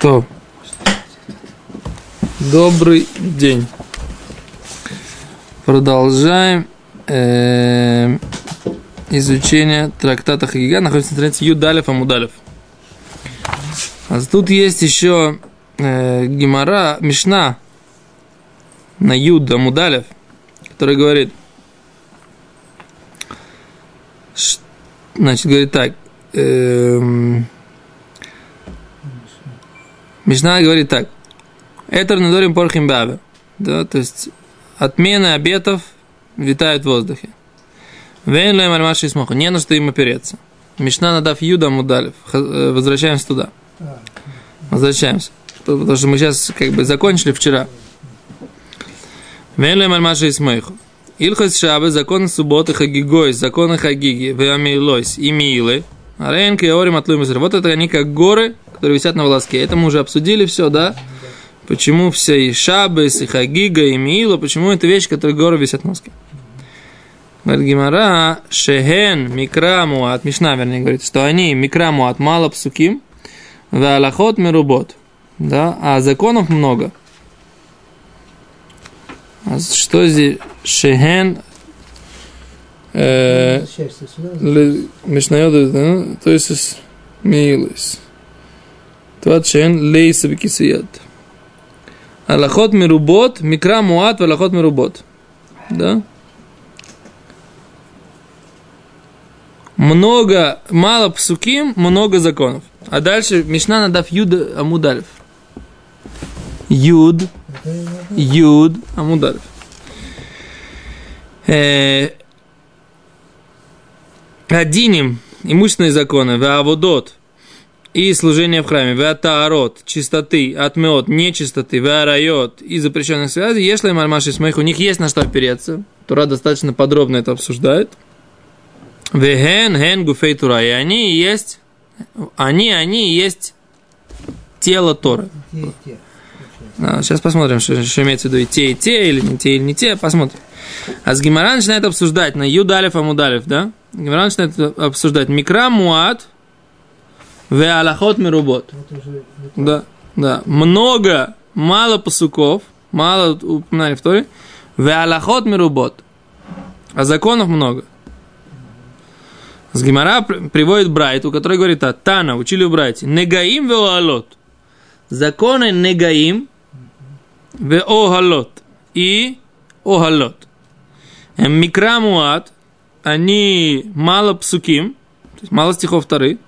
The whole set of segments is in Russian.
То. Добрый день. Продолжаем э, изучение трактата Хагига. Находится на странице Юдалев Амудалев. А тут есть еще э, Гимара, Мишна на Юд Амудалев, который говорит, значит, говорит так, эм, Мишна говорит так. Это Надорим Порхим Бабе. Да, то есть отмены обетов витают в воздухе. Вейн лэм альмаши смоху. Не на что им опереться. Мишна надав Юда Мудалев. Э, возвращаемся туда. Возвращаемся. Потому что мы сейчас как бы закончили вчера. Вейн лэм альмаши. Илхас Шабы, законы субботы, хагигой, законы хагиги, веамилойс и милы. Арен кеорим атлуем Вот это они как горы, которые висят на волоске. Это мы уже обсудили все, да? Почему все и Шабес, и Хагига, и Мила, почему это вещи, которые горы висят на волоске? Говорит Гимара, Шехен, Микраму, от Мишна, вернее, говорит, что они Микраму от мало псуким, Валахот Мерубот. Да, а законов много. А что здесь? Шехен, э, Мишнайода, то есть Милис. Тват шен лейса бекисият. Алахот мирубот, микра муат, аллахот мирубот. Да? Много, мало псуким, много законов. А дальше Мишна надав юд амудальф. Юд, юд амудальф. Э, Адиним, имущественные законы, вааводот – и служение в храме, веатаарот, чистоты, отмет, нечистоты, веарайот и запрещенных связей, если мальмаши смех, у них есть на что опереться. Тура достаточно подробно это обсуждает. Вехен, хен, гуфей тура. И они есть, они, они есть тело Торы. А, сейчас посмотрим, что, что имеется в виду и те, и те, или не те, или не те, посмотрим. А с Гимаран начинает обсуждать на Юдалев Амудалев, да? Гимаран начинает обсуждать Микра Муат, Веалахот мирубот. Да, да. Много, мало посуков, мало упоминали в Торе. Веалахот мирубот. А законов много. С Гимара приводит Брайту, который говорит, а Тана, учили у Брайте, негаим веоалот. Законы негаим веогалот и огалот. Микрамуат, они мало псуким, то есть мало стихов вторых,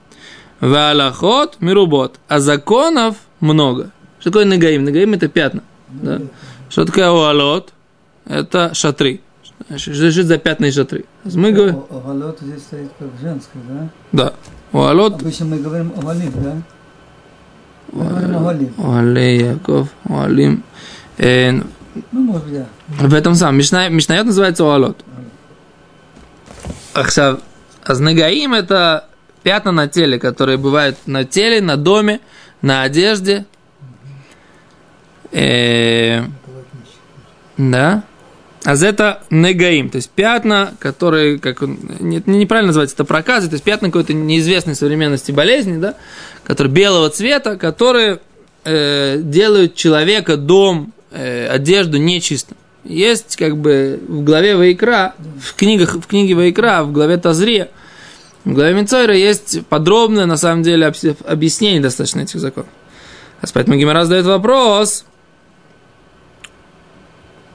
Валахот мирубот. А законов много. Что такое нагаим? Нагаим – это пятна. Да? Что такое уалот? Это шатры. Что значит за пятна и шатры? Мы говорим... Уалот здесь стоит как женское, да? Да. Уалот... Обычно мы говорим уалим, да? Уалей, Яков, валим. Ну, может быть, да. В этом самом. Мишнайот называется уалот. Ахсав. Азнагаим – это Пятна на теле, которые бывают на теле, на доме, на одежде. Э, да. А это негаим, то есть пятна, которые, как не, неправильно называть, это проказы, то есть пятна какой-то неизвестной современности болезни, да, которые белого цвета, которые э, делают человека, дом, э, одежду нечистым. Есть как бы в главе Вайкра, в книгах, в книге Вайкра, в главе Тазре, в главе Мицойра есть подробное, на самом деле, объяснение достаточно этих законов. А поэтому Гимара задает вопрос.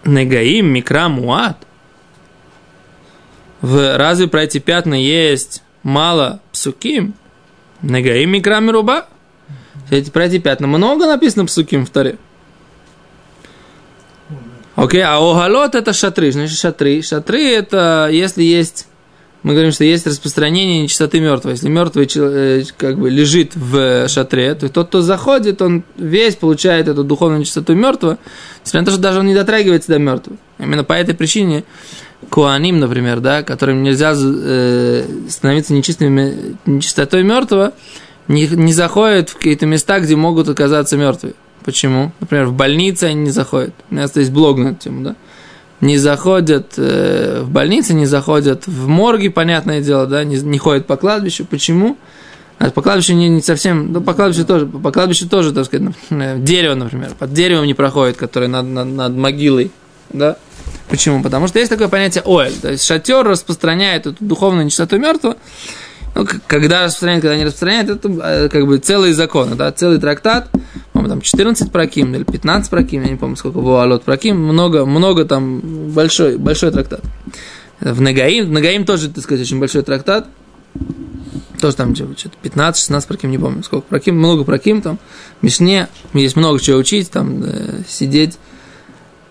Негаим микра муат. В, разве про эти пятна есть мало псуким? Негаим микра мируба. Эти, про эти пятна много написано псуким в Таре. Окей, okay, а огалот это шатры. Значит, шатры. Шатры это если есть мы говорим, что есть распространение нечистоты мертвого. Если мертвый э, как бы лежит в шатре, то тот, кто заходит, он весь получает эту духовную нечистоту мертвого, несмотря на то, что даже он не дотрагивается до мертвого. Именно по этой причине куаним, например, да, которым нельзя э, становиться нечистыми, нечистотой мертвого, не, не заходят в какие-то места, где могут оказаться мертвые. Почему? Например, в больнице они не заходят. У нас есть блог на эту тему, да? Не заходят в больницы, не заходят в морги, понятное дело, да, не, не ходят по кладбищу. Почему? А по кладбищу не, не совсем, ну, по кладбищу тоже, по кладбищу тоже, так сказать, например, дерево, например, под деревом не проходит, которое над, над, над могилой, да? Почему? Потому что есть такое понятие оэль, то есть шатер распространяет эту духовную нечистоту мертвого, ну, когда распространяет, когда не распространяет, это э, как бы целые законы, да, целый трактат, по-моему, там 14 проким или 15 проким, я не помню, сколько вуалот проким, много, много там, большой, большой трактат. В Нагаим, в Нагаим тоже, так сказать, очень большой трактат, тоже там что-то 15-16 проким, не помню, сколько проким, много проким там, в Мишне, есть много чего учить, там, э, сидеть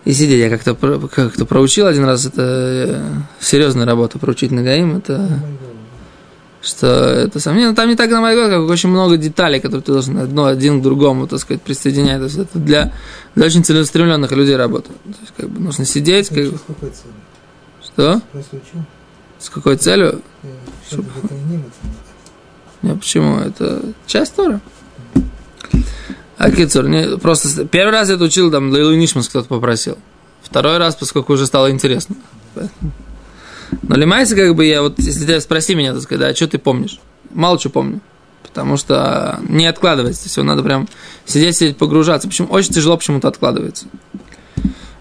и сидеть. Я как-то как проучил один раз, это э, серьезная работа, проучить Нагаим, это что это сам, ну, там не так на мой как очень много деталей, которые ты должен одно, один к другому, так сказать, присоединять. То есть это для, для очень целеустремленных людей работа. То есть, как бы нужно сидеть. Как... С какой целью? Что? С какой целью? Чтобы... Нет, почему? Это часть Тора. А Кицур, не, просто первый раз я это учил, там, Лейлу Нишмас кто-то попросил. Второй раз, поскольку уже стало интересно. Но лимайся, как бы я вот, если тебя спроси меня, так сказать, да, что ты помнишь? Мало что помню. Потому что не откладывается все, надо прям сидеть, сидеть, погружаться. Почему очень тяжело почему-то откладывается.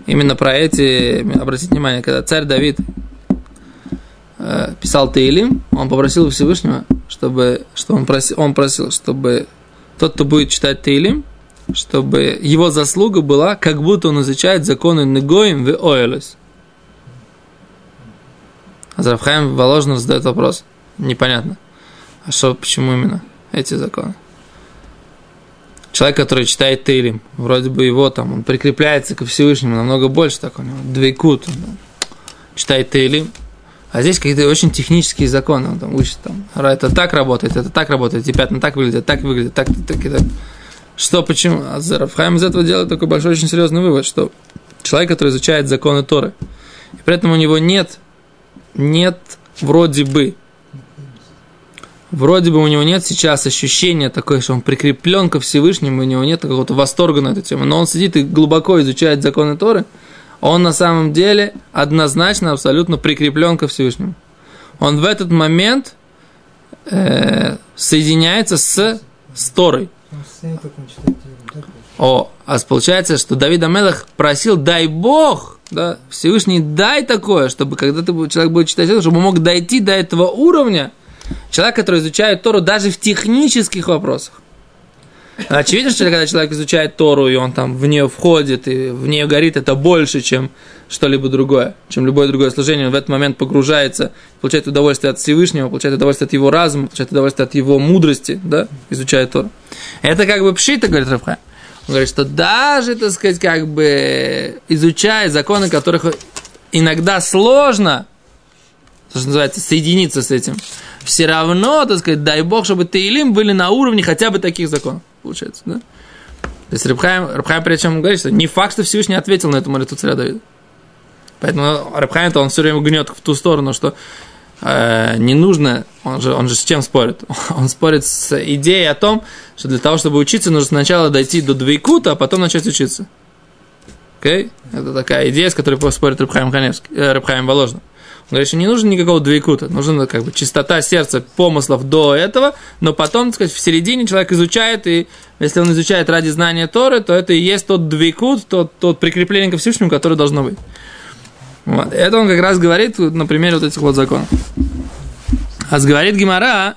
Именно про эти, обратите внимание, когда царь Давид э, писал Таилим, он попросил Всевышнего, чтобы, что он просил, он просил, чтобы тот, кто будет читать Таилим, чтобы его заслуга была, как будто он изучает законы Негоим в Оэлес. Азрафхайм Воложнов задает вопрос. Непонятно. А что, почему именно эти законы? Человек, который читает Тейлим, вроде бы его там, он прикрепляется ко Всевышнему намного больше, так у него двейкут, он читает Тейлим, а здесь какие-то очень технические законы, он там учит, там, это так работает, это так работает, эти пятна так выглядят, так выглядят, так, так и так. Что, почему? А Рафхайм из этого делает такой большой, очень серьезный вывод, что человек, который изучает законы Торы, и при этом у него нет нет вроде бы, вроде бы у него нет сейчас ощущения такое, что он прикреплен ко Всевышнему, у него нет какого-то восторга на эту тему, но он сидит и глубоко изучает законы Торы, он на самом деле однозначно, абсолютно прикреплен ко Всевышнему. Он в этот момент э, соединяется с, с Торой. О, а получается, что Давид Амелах просил, дай Бог, да, Всевышний дай такое, чтобы когда ты, человек будет читать это, чтобы он мог дойти до этого уровня, человек, который изучает Тору даже в технических вопросах. Очевидно, что когда человек изучает Тору, и он там в нее входит, и в нее горит, это больше, чем что-либо другое, чем любое другое служение. Он в этот момент погружается, получает удовольствие от Всевышнего, получает удовольствие от его разума, получает удовольствие от его мудрости, да, изучая Тору. Это как бы пшита, говорит Рафхай. Говорит, что даже, так сказать, как бы изучая законы, которых иногда сложно, то, что называется, соединиться с этим, все равно, так сказать, дай Бог, чтобы ты Таилим были на уровне хотя бы таких законов, получается, да? То есть Рабхайм, Рабхайм чем говорит, что не факт, что Всевышний ответил на эту молитву царя Давида. Поэтому Рабхайм, то он все время гнет в ту сторону, что не нужно, он же, он же с чем спорит? Он спорит с идеей о том, что для того, чтобы учиться, нужно сначала дойти до двойкута, а потом начать учиться. Okay? Это такая идея, с которой спорит Рабхайм, Ханевский, э, Рабхайм Воложный. Он говорит, что не нужно никакого двойкута, нужна как бы чистота сердца, помыслов до этого, но потом, так сказать, в середине человек изучает, и если он изучает ради знания Торы, то это и есть тот двойкут, тот, тот прикрепление ко Всевышнему, которое должно быть. Вот. Это он как раз говорит на примере вот этих вот законов. А говорит Гимара,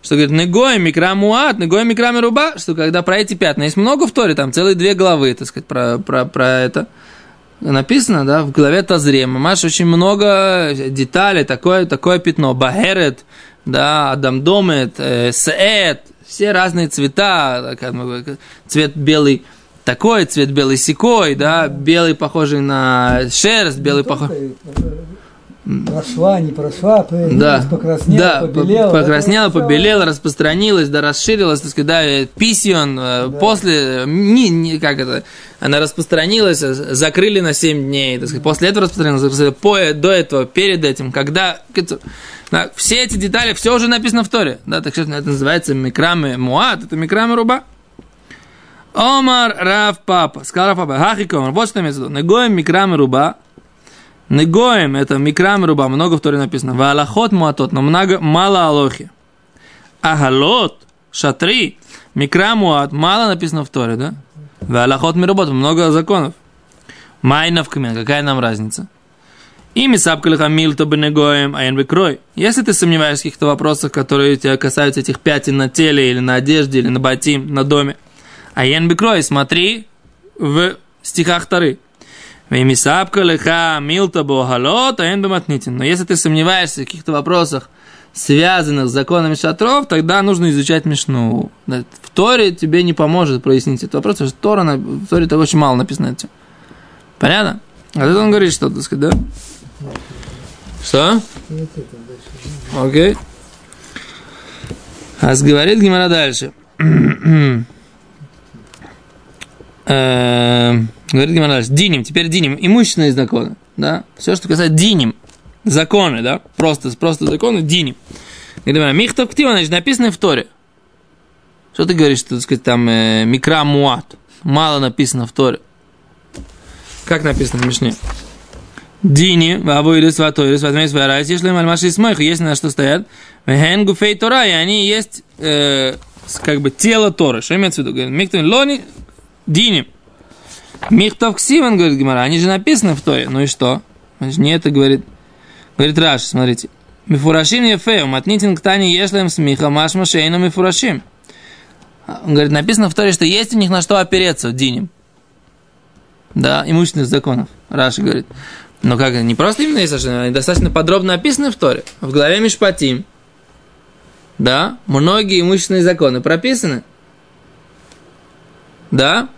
что говорит, негоем микра муат, негоем микра руба, что когда про эти пятна, есть много в Торе, там целые две главы, так сказать, про, про, про это написано, да, в главе Тазрема. Маш очень много деталей, такое, такое пятно, бахерет, да, адамдомет, э, сеет, все разные цвета, цвет белый, такой цвет белый секой, да, белый похожий на шерсть, белый похожий... Прошла, не прошла, да. покраснела, да, побелела. Покраснела, да, побелела, распространилась, да, расширилась, так сказать, да, письон, э, да. после, не, не, как это, она распространилась, э, закрыли на 7 дней, так сказать, после этого распространилась, по, до этого, перед этим, когда, да, все эти детали, все уже написано в Торе, да, так что это называется микрамы муат, это микрамы руба. Омар Рав Папа. Сказал Рав Папа. Хахикомар. Вот что имеется в виду. Негоем микрам руба. Негоем это микрам руба. Много в Торе написано. Валахот муатот. Но много, мало алохи. А галот. шатры, микрамуат, мало написано в Торе, да? Валахот миработ, много законов. Майнов камен, какая нам разница? Ими сапкалиха милта бенегоем, а бекрой. Если ты сомневаешься в каких-то вопросах, которые тебя касаются этих пятен на теле, или на одежде, или на батим, на доме, а бекрой, смотри в стихах Тары. Вимисапка леха милта бохалот, а бематнитин. Но если ты сомневаешься в каких-то вопросах, связанных с законами шатров, тогда нужно изучать Мишну. В Торе тебе не поможет прояснить этот вопрос, потому что Тора, в Торе это очень мало написано. Понятно? А тут он говорит, что, так сказать, да? Что? Окей. А говорит Гимара дальше. Эм, говорит Гимара дальше. Диним. Теперь диним. Имущественные законы. Да? Все, что касается диним. Законы, да? Просто, просто законы. Диним. Говорит Михтов ктива, значит, написано в Торе. Что ты говоришь, что, так сказать, там э, микра? Мало написано в Торе. Как написано в Мишне? Дини, вавуирис, ватуирис, ватмейс, варайс, если мальмаши смойх, есть на что стоят. Вехен гуфей Тора, и они есть э, как бы тело Торы. Что имеется в виду? Говорит, Михтов лони, дини. Михтов ксиван, говорит Гимара, они же написаны в Торе. Ну и что? Значит, не это говорит, говорит Раш, смотрите. Мифурашим ефею, матнитин ктани ешлем смиха машма шейну мифурашим. Он говорит, написано в Торе, что есть у них на что опереться, диним. Да, имущественных законов. Раши говорит. Но как, не просто именно есть они достаточно подробно описаны в Торе. В главе Мишпатим, да, многие имущественные законы прописаны. Да?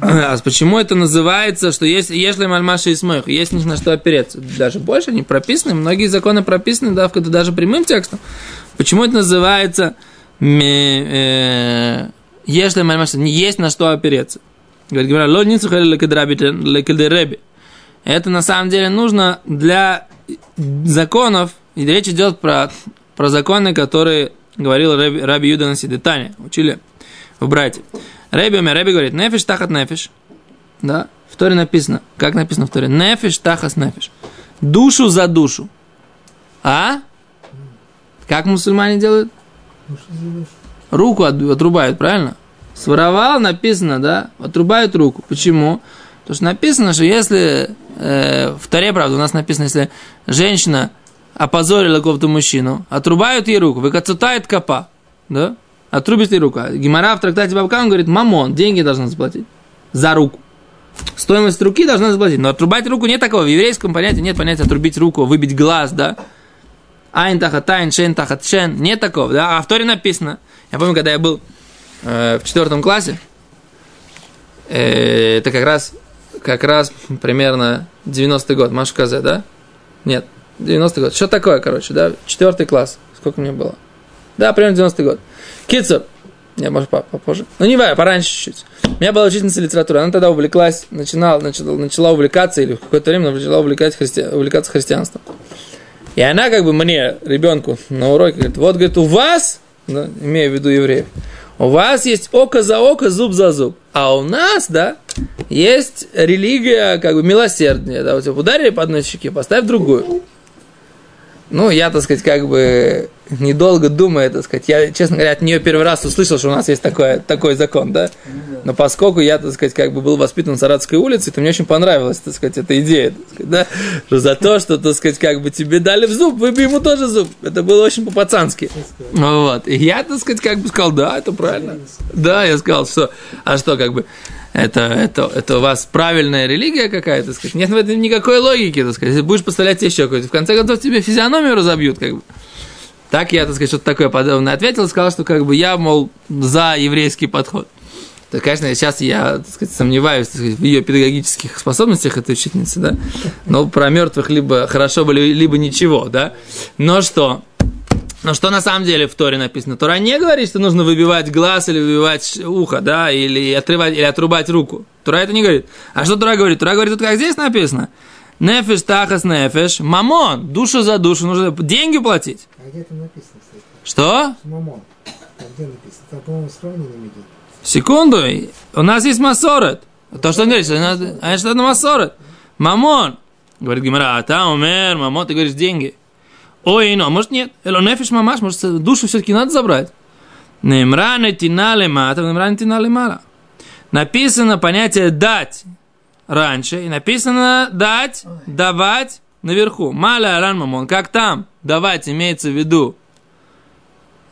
А почему это называется, что есть если мальмаши и смех, есть на что опереться? Даже больше они прописаны, многие законы прописаны, да, в даже прямым текстом. Почему это называется э, если мальмаши, не есть на что опереться? Говорит, говорят, ло лекедереби. Это на самом деле нужно для законов, и речь идет про, про законы, которые говорил Раби, Юда на Сидетане, учили в брате. Раби Умер, Раби говорит, нефиш тахат нефиш. Да, в Торе написано, как написано в Торе, нефиш тахас нефиш. Душу за душу. А? Как мусульмане делают? Руку отрубают, правильно? Своровал, написано, да, отрубают руку. Почему? Потому что написано, что если, э, в Таре, правда, у нас написано, если женщина опозорила какого-то мужчину, отрубают ей руку, выкацутает копа, да, отрубит ей руку. Гимара в трактате Бабкам говорит, мамон, деньги должна заплатить за руку. Стоимость руки должна заплатить. Но отрубать руку нет такого. В еврейском понятии нет понятия отрубить руку, выбить глаз, да. Айн тахат тайн, шен тахат шен. Нет такого, да. А в Торе написано. Я помню, когда я был Э, в четвертом классе, э, это как раз, как раз примерно 90-й год, Маша Казе, да? Нет, 90-й год. Что такое, короче, да? Четвертый класс. Сколько мне было? Да, примерно 90-й год. Китсер. Не, может, попозже. Ну, не важно, пораньше чуть-чуть. У меня была учительница литературы. Она тогда увлеклась, начинала, начала, начала увлекаться, или в какое-то время начала увлекать христи... увлекаться христианством. И она как бы мне, ребенку, на уроке говорит, вот, говорит, у вас, да, имея в виду евреев, у вас есть око за око, зуб за зуб. А у нас, да, есть религия как бы милосердная. Да, вот ударили по одной щеке, поставь другую. Ну, я, так сказать, как бы недолго думая, так сказать, я, честно говоря, от нее первый раз услышал, что у нас есть такой, такой закон, да? Но поскольку я, так сказать, как бы был воспитан на Саратской улице, то мне очень понравилась, так сказать, эта идея, так сказать, да? Что за то, что, так сказать, как бы тебе дали в зуб, выбей ему тоже зуб. Это было очень по-пацански. Вот. И я, так сказать, как бы сказал, да, это правильно. Да, я сказал, что, а что, как бы, это, это, это у вас правильная религия какая-то, сказать. Нет в этом никакой логики, так сказать. Если будешь поставлять еще какой-то, в конце концов тебе физиономию разобьют, как бы. Так я, так сказать, что-то такое подобное ответил, сказал, что как бы я, мол, за еврейский подход. То, конечно, сейчас я, так сказать, сомневаюсь так сказать, в ее педагогических способностях этой учительницы, да. Но про мертвых либо хорошо бы, либо ничего, да. Но что? Но что на самом деле в Торе написано? Тора не говорит, что нужно выбивать глаз или выбивать ухо, да, или отрывать, или отрубать руку. Тора это не говорит. А что Тора говорит? Тора говорит, вот как здесь написано. Нефеш тахас нефеш, мамон, душу за душу, нужно деньги платить. А где там написано, кстати? Что? Мамон. А где написано? Там, по-моему, сравнением идет. Секунду, у нас есть масорет. То, что он говорит, а что это масорет? Мамон. Говорит Гимара, а там умер, мамон, ты говоришь деньги. Ой, ну, а может нет? Эло нефиш мамаш, может душу все-таки надо забрать. Немраны тинали мата, немраны тинали мала. Написано понятие дать раньше, и написано дать, давать наверху. Маля аран мамон, как там давать имеется в виду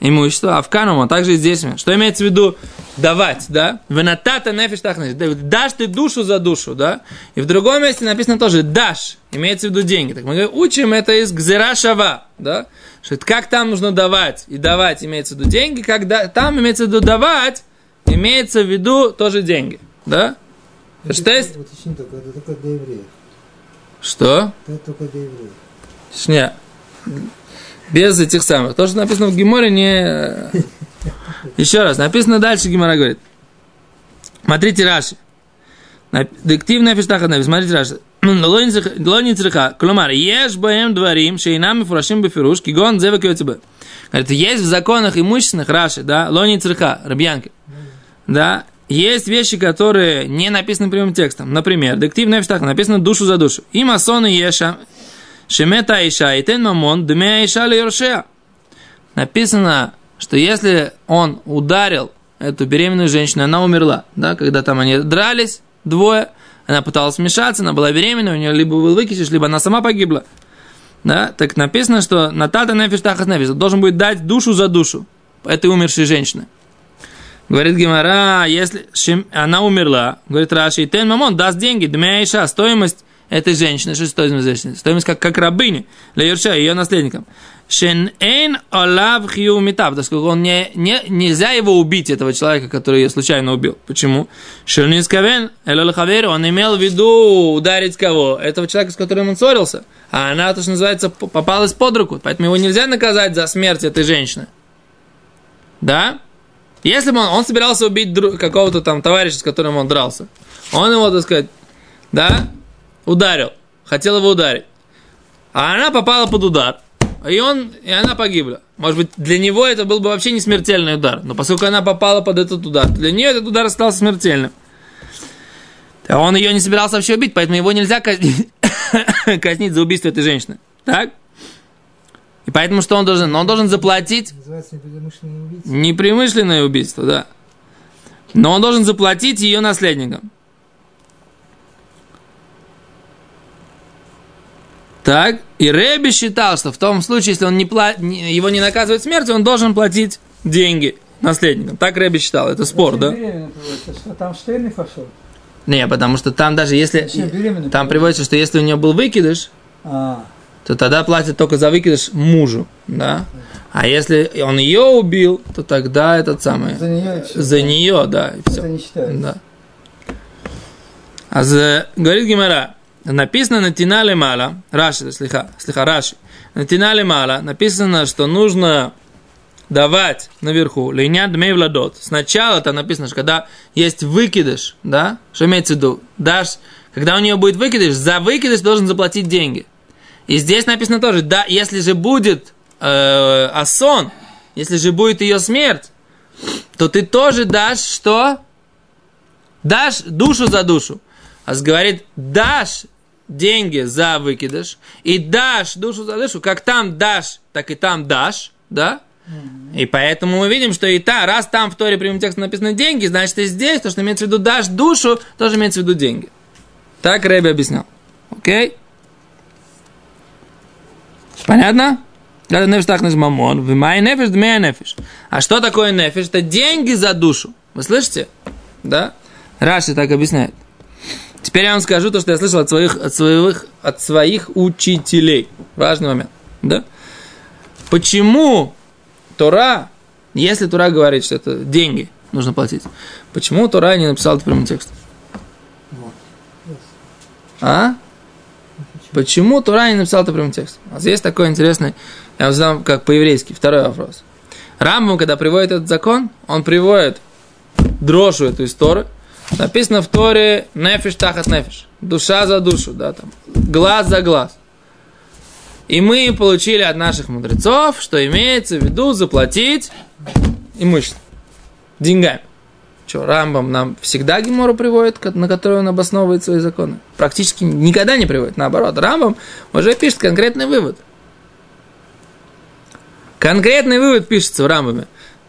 имущество, а в кануму также и здесь. Что имеется в виду давать, да? Венатата нефиш Дашь ты душу за душу, да? И в другом месте написано тоже дашь, имеется в виду деньги. Так мы учим это из гзера шава, да? Что как там нужно давать, и давать имеется в виду деньги, когда там имеется в виду давать, имеется в виду тоже деньги, да? Что есть? это только для евреев. Что? Это только для евреев. Не. Без этих самых. То, что написано в Гиморе, не... Э, Еще раз, написано дальше, Гимора говорит. Смотрите Раши. Дективная фиштаха написано, смотрите Раши. Лони цриха, клумар, ешь боем дворим, шейнами фурашим бифируш, кигон зевек йоцебе. Говорит, есть в законах имущественных Раши, да, лони цриха, рыбьянки. Да, есть вещи, которые не написаны прямым текстом. Например, дективная фиштаха написано душу за душу. И масоны еша, шемета иша, и тен мамон, дмя иша ли Написано, что если он ударил эту беременную женщину, она умерла, да, когда там они дрались, двое, она пыталась вмешаться, она была беременна, у нее либо был выкидыш, либо она сама погибла. Да, так написано, что Натата нефиш тахас нефиш, должен будет дать душу за душу этой умершей женщины. Говорит Гимара, если она умерла, говорит Раши, и тен мамон даст деньги, дмяиша, стоимость этой женщины, что стоимость женщины? Стоимость как, как рабыни для Юрша, ее наследникам. Шен эйн олав хью митав, поскольку он не, не, нельзя его убить, этого человека, который ее случайно убил. Почему? Шен искавен, он имел в виду ударить кого? Этого человека, с которым он ссорился. А она, то, что называется, попалась под руку. Поэтому его нельзя наказать за смерть этой женщины. Да? Если бы он, он собирался убить какого-то там товарища, с которым он дрался, он его, так сказать, да, ударил, хотел его ударить. А она попала под удар, и, он, и она погибла. Может быть, для него это был бы вообще не смертельный удар. Но поскольку она попала под этот удар, для нее этот удар стал смертельным. А он ее не собирался вообще убить, поэтому его нельзя казнить, казнить за убийство этой женщины. Так? И поэтому что он должен? Он должен заплатить... Называется непредумышленное убийство. Непремышленное убийство, да. Но он должен заплатить ее наследникам. Так, и Рэби считал, что в том случае, если он не пла... его не наказывает смертью, он должен платить деньги наследникам. Так Рэби считал, это спор, да? Там штейный пошел? Не, потому что там даже если... Там приводится, что если у нее был выкидыш, А, то тогда платят только за выкидыш мужу, да? А если он ее убил, то тогда этот самый... за нее это За нее, да, и Это все. не считается. Да. А за, говорит Гимара, написано на Тинале Мала, Раши, слиха, слиха, Раши, на Тинале Мала написано, что нужно давать наверху, линя дмей владот. Сначала там написано, что когда есть выкидыш, да, что имеется в виду, дашь, когда у нее будет выкидыш, за выкидыш должен заплатить деньги. И здесь написано тоже, да, если же будет э, асон, если же будет ее смерть, то ты тоже дашь что? Дашь душу за душу. А говорит, дашь деньги за выкидыш и дашь душу за душу, как там дашь, так и там дашь, да? И поэтому мы видим, что и та, раз там в Торе прямым текстом написано деньги, значит и здесь, то, что имеется в виду дашь душу, тоже имеется в виду деньги. Так Рэби объяснял. Окей? Понятно? Это нефиш так мамон, в май нефиш, дмея нефиш. А что такое нефиш? Это деньги за душу. Вы слышите? Да? Раши так объясняет. Теперь я вам скажу то, что я слышал от своих, от своих, от своих учителей. Важный момент. Да? Почему Тора, если Тора говорит, что это деньги нужно платить, почему Тора не написал это прямым текстом? А? Почему Тура не написал это прямым текстом? А здесь такой интересный, я вам задам как по-еврейски, второй вопрос. Рамбам, когда приводит этот закон, он приводит дрошу эту историю. Написано в Торе нефиш тахат нефиш. Душа за душу, да, там, глаз за глаз. И мы получили от наших мудрецов, что имеется в виду заплатить имущество. Деньгами. Что, Рамбам нам всегда Гемору приводит, на которую он обосновывает свои законы? Практически никогда не приводит. Наоборот, Рамбам уже пишет конкретный вывод. Конкретный вывод пишется в Рамбаме.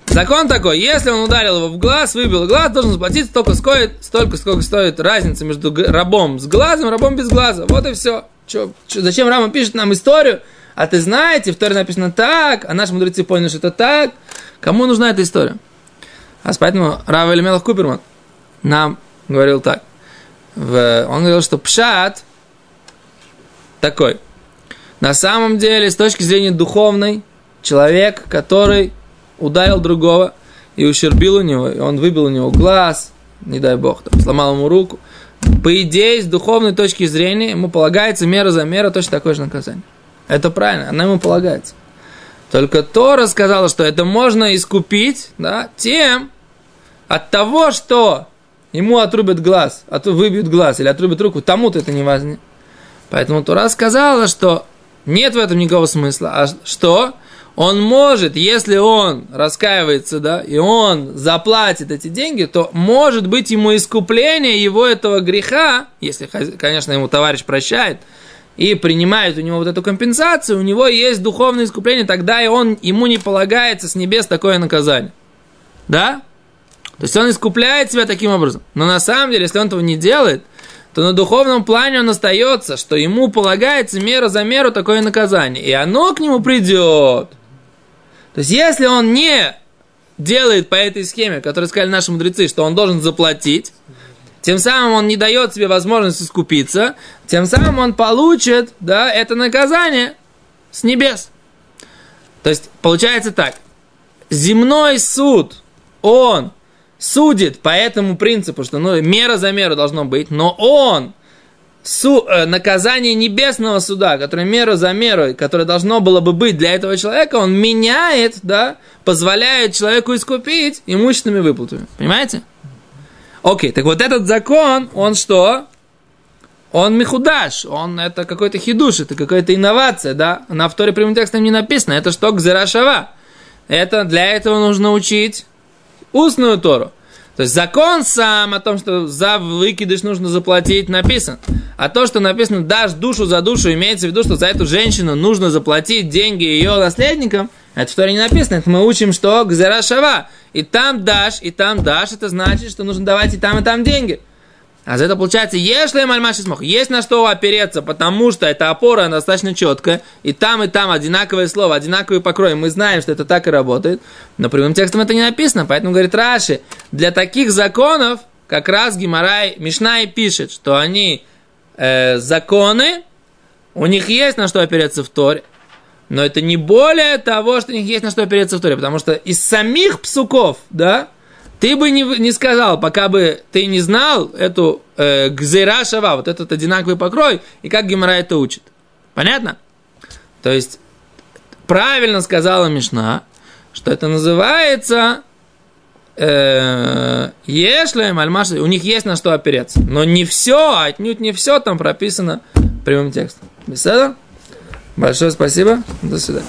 Закон такой, если он ударил его в глаз, выбил глаз, должен заплатить столько, стоит, столько, сколько стоит разница между рабом с глазом, рабом без глаза. Вот и все. Чё, чё, зачем Рама пишет нам историю? А ты знаете, в Торе написано так, а наши мудрецы поняли, что это так. Кому нужна эта история? А поэтому Рава Элемелах Куперман нам говорил так. В, он говорил, что пшат такой. На самом деле, с точки зрения духовной, человек, который ударил другого и ущербил у него, и он выбил у него глаз, не дай бог, там, сломал ему руку, по идее, с духовной точки зрения, ему полагается мера за меру точно такое же наказание. Это правильно, она ему полагается. Только Тора сказала, что это можно искупить да, тем, от того, что ему отрубят глаз, то выбьют глаз или отрубят руку, тому-то это не важно. Поэтому Тора сказала, что нет в этом никакого смысла. А что? Он может, если он раскаивается, да, и он заплатит эти деньги, то может быть ему искупление его этого греха, если, конечно, ему товарищ прощает, и принимает у него вот эту компенсацию, у него есть духовное искупление, тогда и он, ему не полагается с небес такое наказание. Да? То есть он искупляет себя таким образом. Но на самом деле, если он этого не делает, то на духовном плане он остается, что ему полагается мера за меру такое наказание. И оно к нему придет. То есть, если он не делает по этой схеме, которую сказали наши мудрецы, что он должен заплатить, тем самым он не дает себе возможность искупиться, тем самым он получит, да, это наказание с небес. То есть, получается так, земной суд, он судит по этому принципу, что ну, мера за меру должно быть, но он су, э, наказание небесного суда, которое меру за меру, которое должно было бы быть для этого человека, он меняет, да, позволяет человеку искупить имущественными выплатами. Понимаете? Окей, так вот этот закон, он что? Он михудаш, он это какой-то хидуш, это какая-то инновация, да? На авторе прямым текстом не написано, это что гзерашава. Это для этого нужно учить устную Тору. То есть закон сам о том, что за выкидыш нужно заплатить, написан. А то, что написано «дашь душу за душу», имеется в виду, что за эту женщину нужно заплатить деньги ее наследникам, это в Торе не написано. Это мы учим, что «гзера шава». И там дашь, и там дашь, это значит, что нужно давать и там, и там деньги. А за это получается, если мальмаши смог, есть на что опереться, потому что эта опора достаточно четкая, и там, и там одинаковое слово, одинаковый покрой, мы знаем, что это так и работает, но прямым текстом это не написано, поэтому говорит Раши, для таких законов как раз Гимарай Мишнай пишет, что они э, законы, у них есть на что опереться в Торе, но это не более того, что у них есть на что опереться в Торе, потому что из самих псуков, да, ты бы не, не сказал, пока бы ты не знал эту э, гзера вот этот одинаковый покрой, и как Гемора это учит. Понятно? То есть, правильно сказала Мишна, что это называется э, Ешлем, Альмаш, у них есть на что опереться. Но не все, отнюдь не все там прописано прямым текстом. Беседа? Большое спасибо. До свидания.